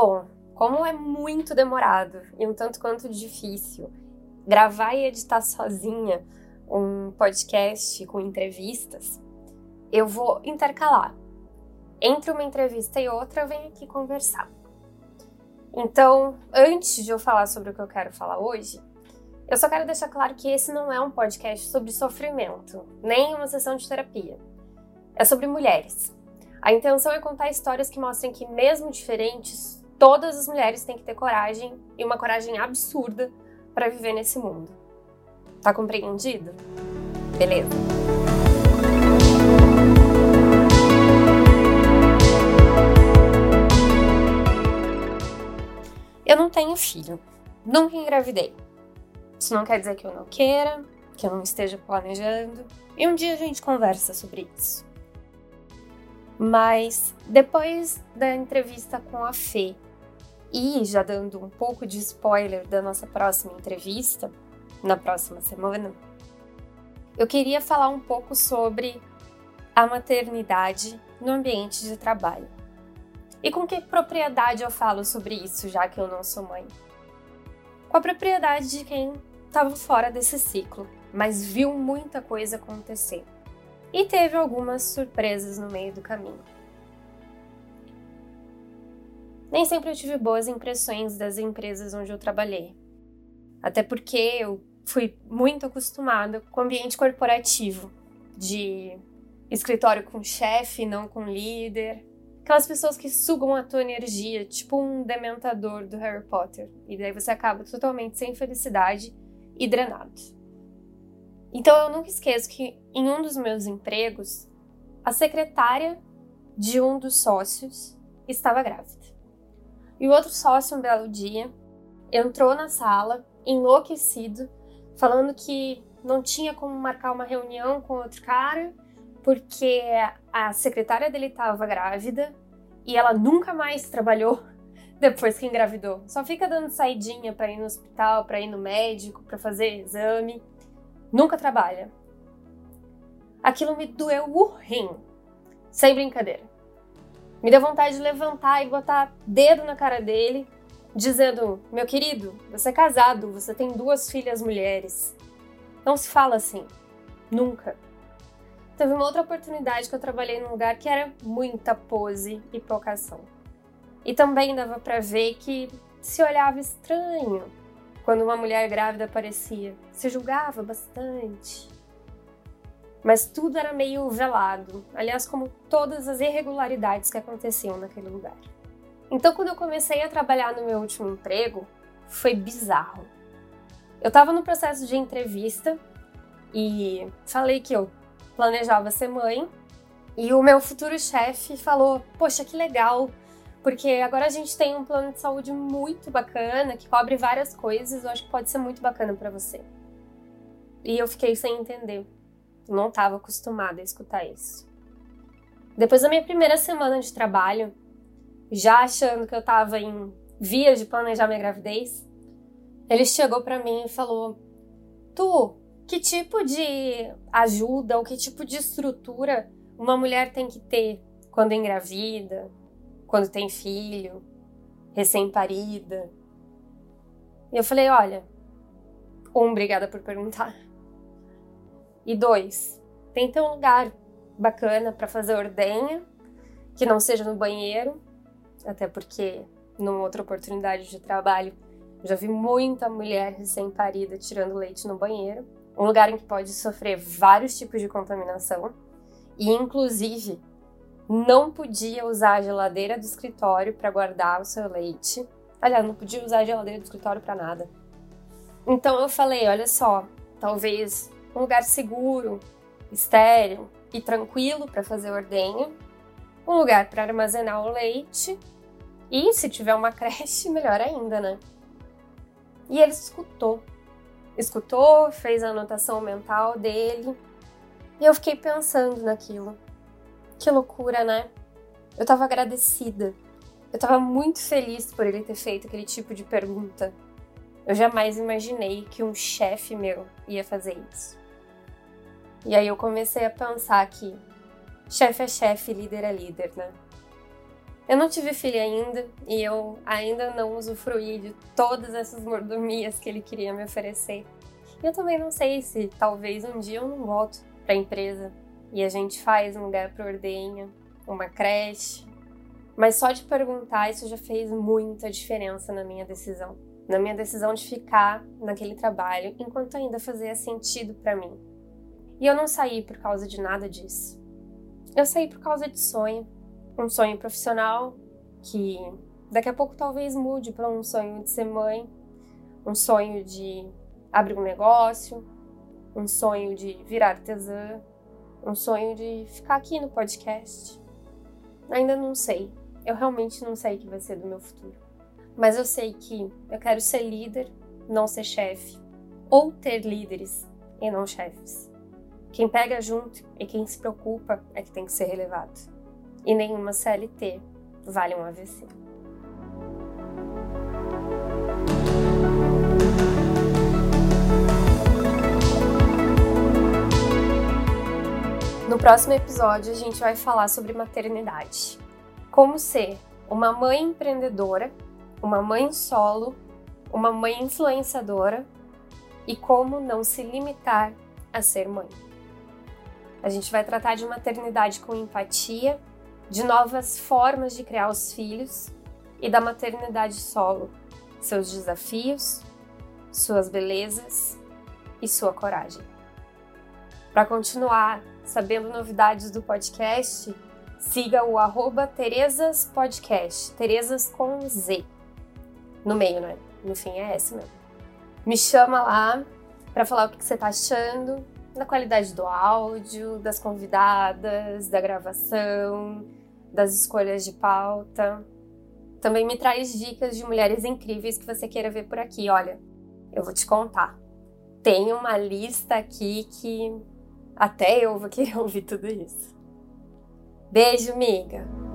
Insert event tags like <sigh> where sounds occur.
Bom, como é muito demorado e um tanto quanto difícil gravar e editar sozinha um podcast com entrevistas, eu vou intercalar. Entre uma entrevista e outra, eu venho aqui conversar. Então, antes de eu falar sobre o que eu quero falar hoje, eu só quero deixar claro que esse não é um podcast sobre sofrimento, nem uma sessão de terapia. É sobre mulheres. A intenção é contar histórias que mostrem que, mesmo diferentes, todas as mulheres têm que ter coragem e uma coragem absurda para viver nesse mundo. Tá compreendido? Beleza. Eu não tenho filho. Nunca engravidei. Isso não quer dizer que eu não queira, que eu não esteja planejando. E um dia a gente conversa sobre isso. Mas depois da entrevista com a Fê, e já dando um pouco de spoiler da nossa próxima entrevista, na próxima semana, eu queria falar um pouco sobre a maternidade no ambiente de trabalho. E com que propriedade eu falo sobre isso, já que eu não sou mãe? Com a propriedade de quem estava fora desse ciclo, mas viu muita coisa acontecer. E teve algumas surpresas no meio do caminho. Nem sempre eu tive boas impressões das empresas onde eu trabalhei. Até porque eu fui muito acostumada com o ambiente corporativo, de escritório com chefe, não com líder. Aquelas pessoas que sugam a tua energia, tipo um dementador do Harry Potter. E daí você acaba totalmente sem felicidade e drenado. Então eu nunca esqueço que em um dos meus empregos, a secretária de um dos sócios estava grávida. E o outro sócio, um belo dia, entrou na sala, enlouquecido, falando que não tinha como marcar uma reunião com outro cara, porque a secretária dele estava grávida e ela nunca mais trabalhou <laughs> depois que engravidou. Só fica dando saidinha para ir no hospital, para ir no médico, para fazer exame. Nunca trabalha. Aquilo me doeu o rim. Sem brincadeira. Me deu vontade de levantar e botar dedo na cara dele, dizendo: Meu querido, você é casado, você tem duas filhas mulheres. Não se fala assim. Nunca. Teve uma outra oportunidade que eu trabalhei num lugar que era muita pose e pouca ação. E também dava para ver que se olhava estranho quando uma mulher grávida aparecia. Se julgava bastante mas tudo era meio velado, aliás, como todas as irregularidades que aconteciam naquele lugar. Então, quando eu comecei a trabalhar no meu último emprego, foi bizarro. Eu estava no processo de entrevista e falei que eu planejava ser mãe, e o meu futuro chefe falou: Poxa, que legal, porque agora a gente tem um plano de saúde muito bacana que cobre várias coisas, eu acho que pode ser muito bacana para você. E eu fiquei sem entender não estava acostumada a escutar isso. Depois da minha primeira semana de trabalho, já achando que eu estava em vias de planejar minha gravidez, ele chegou para mim e falou: Tu, que tipo de ajuda ou que tipo de estrutura uma mulher tem que ter quando engravida, quando tem filho, recém-parida? E eu falei: Olha, um, obrigada por perguntar. E dois, tenta um lugar bacana para fazer ordenha, que não seja no banheiro, até porque numa outra oportunidade de trabalho já vi muita mulher recém-parida tirando leite no banheiro. Um lugar em que pode sofrer vários tipos de contaminação. E, inclusive, não podia usar a geladeira do escritório para guardar o seu leite. Aliás, não podia usar a geladeira do escritório para nada. Então eu falei: olha só, talvez um lugar seguro, estéril e tranquilo para fazer ordenha, um lugar para armazenar o leite e, se tiver uma <laughs> creche, melhor ainda, né? E ele escutou. Escutou, fez a anotação mental dele e eu fiquei pensando naquilo. Que loucura, né? Eu tava agradecida. Eu tava muito feliz por ele ter feito aquele tipo de pergunta. Eu jamais imaginei que um chefe meu ia fazer isso. E aí eu comecei a pensar que chefe é chefe, líder é líder, né? Eu não tive filho ainda e eu ainda não usufruí de todas essas mordomias que ele queria me oferecer. E eu também não sei se talvez um dia eu não volto para a empresa e a gente faz um lugar para ordenha, uma creche. Mas só de perguntar isso já fez muita diferença na minha decisão, na minha decisão de ficar naquele trabalho enquanto ainda fazia sentido para mim. E eu não saí por causa de nada disso. Eu saí por causa de sonho, um sonho profissional que daqui a pouco talvez mude para um sonho de ser mãe, um sonho de abrir um negócio, um sonho de virar artesã, um sonho de ficar aqui no podcast. Ainda não sei. Eu realmente não sei o que vai ser do meu futuro. Mas eu sei que eu quero ser líder, não ser chefe. Ou ter líderes e não chefes. Quem pega junto e quem se preocupa é que tem que ser relevado. E nenhuma CLT vale um AVC. No próximo episódio, a gente vai falar sobre maternidade. Como ser uma mãe empreendedora, uma mãe solo, uma mãe influenciadora e como não se limitar a ser mãe. A gente vai tratar de maternidade com empatia, de novas formas de criar os filhos e da maternidade solo, seus desafios, suas belezas e sua coragem. Para continuar sabendo novidades do podcast, siga o arroba Terezas Podcast, Terezas com Z. No meio, né? No fim é S mesmo. Me chama lá para falar o que você tá achando da qualidade do áudio, das convidadas, da gravação, das escolhas de pauta. Também me traz dicas de mulheres incríveis que você queira ver por aqui. Olha, eu vou te contar. Tem uma lista aqui que até eu vou querer <laughs> ouvir tudo isso. Beijo, amiga!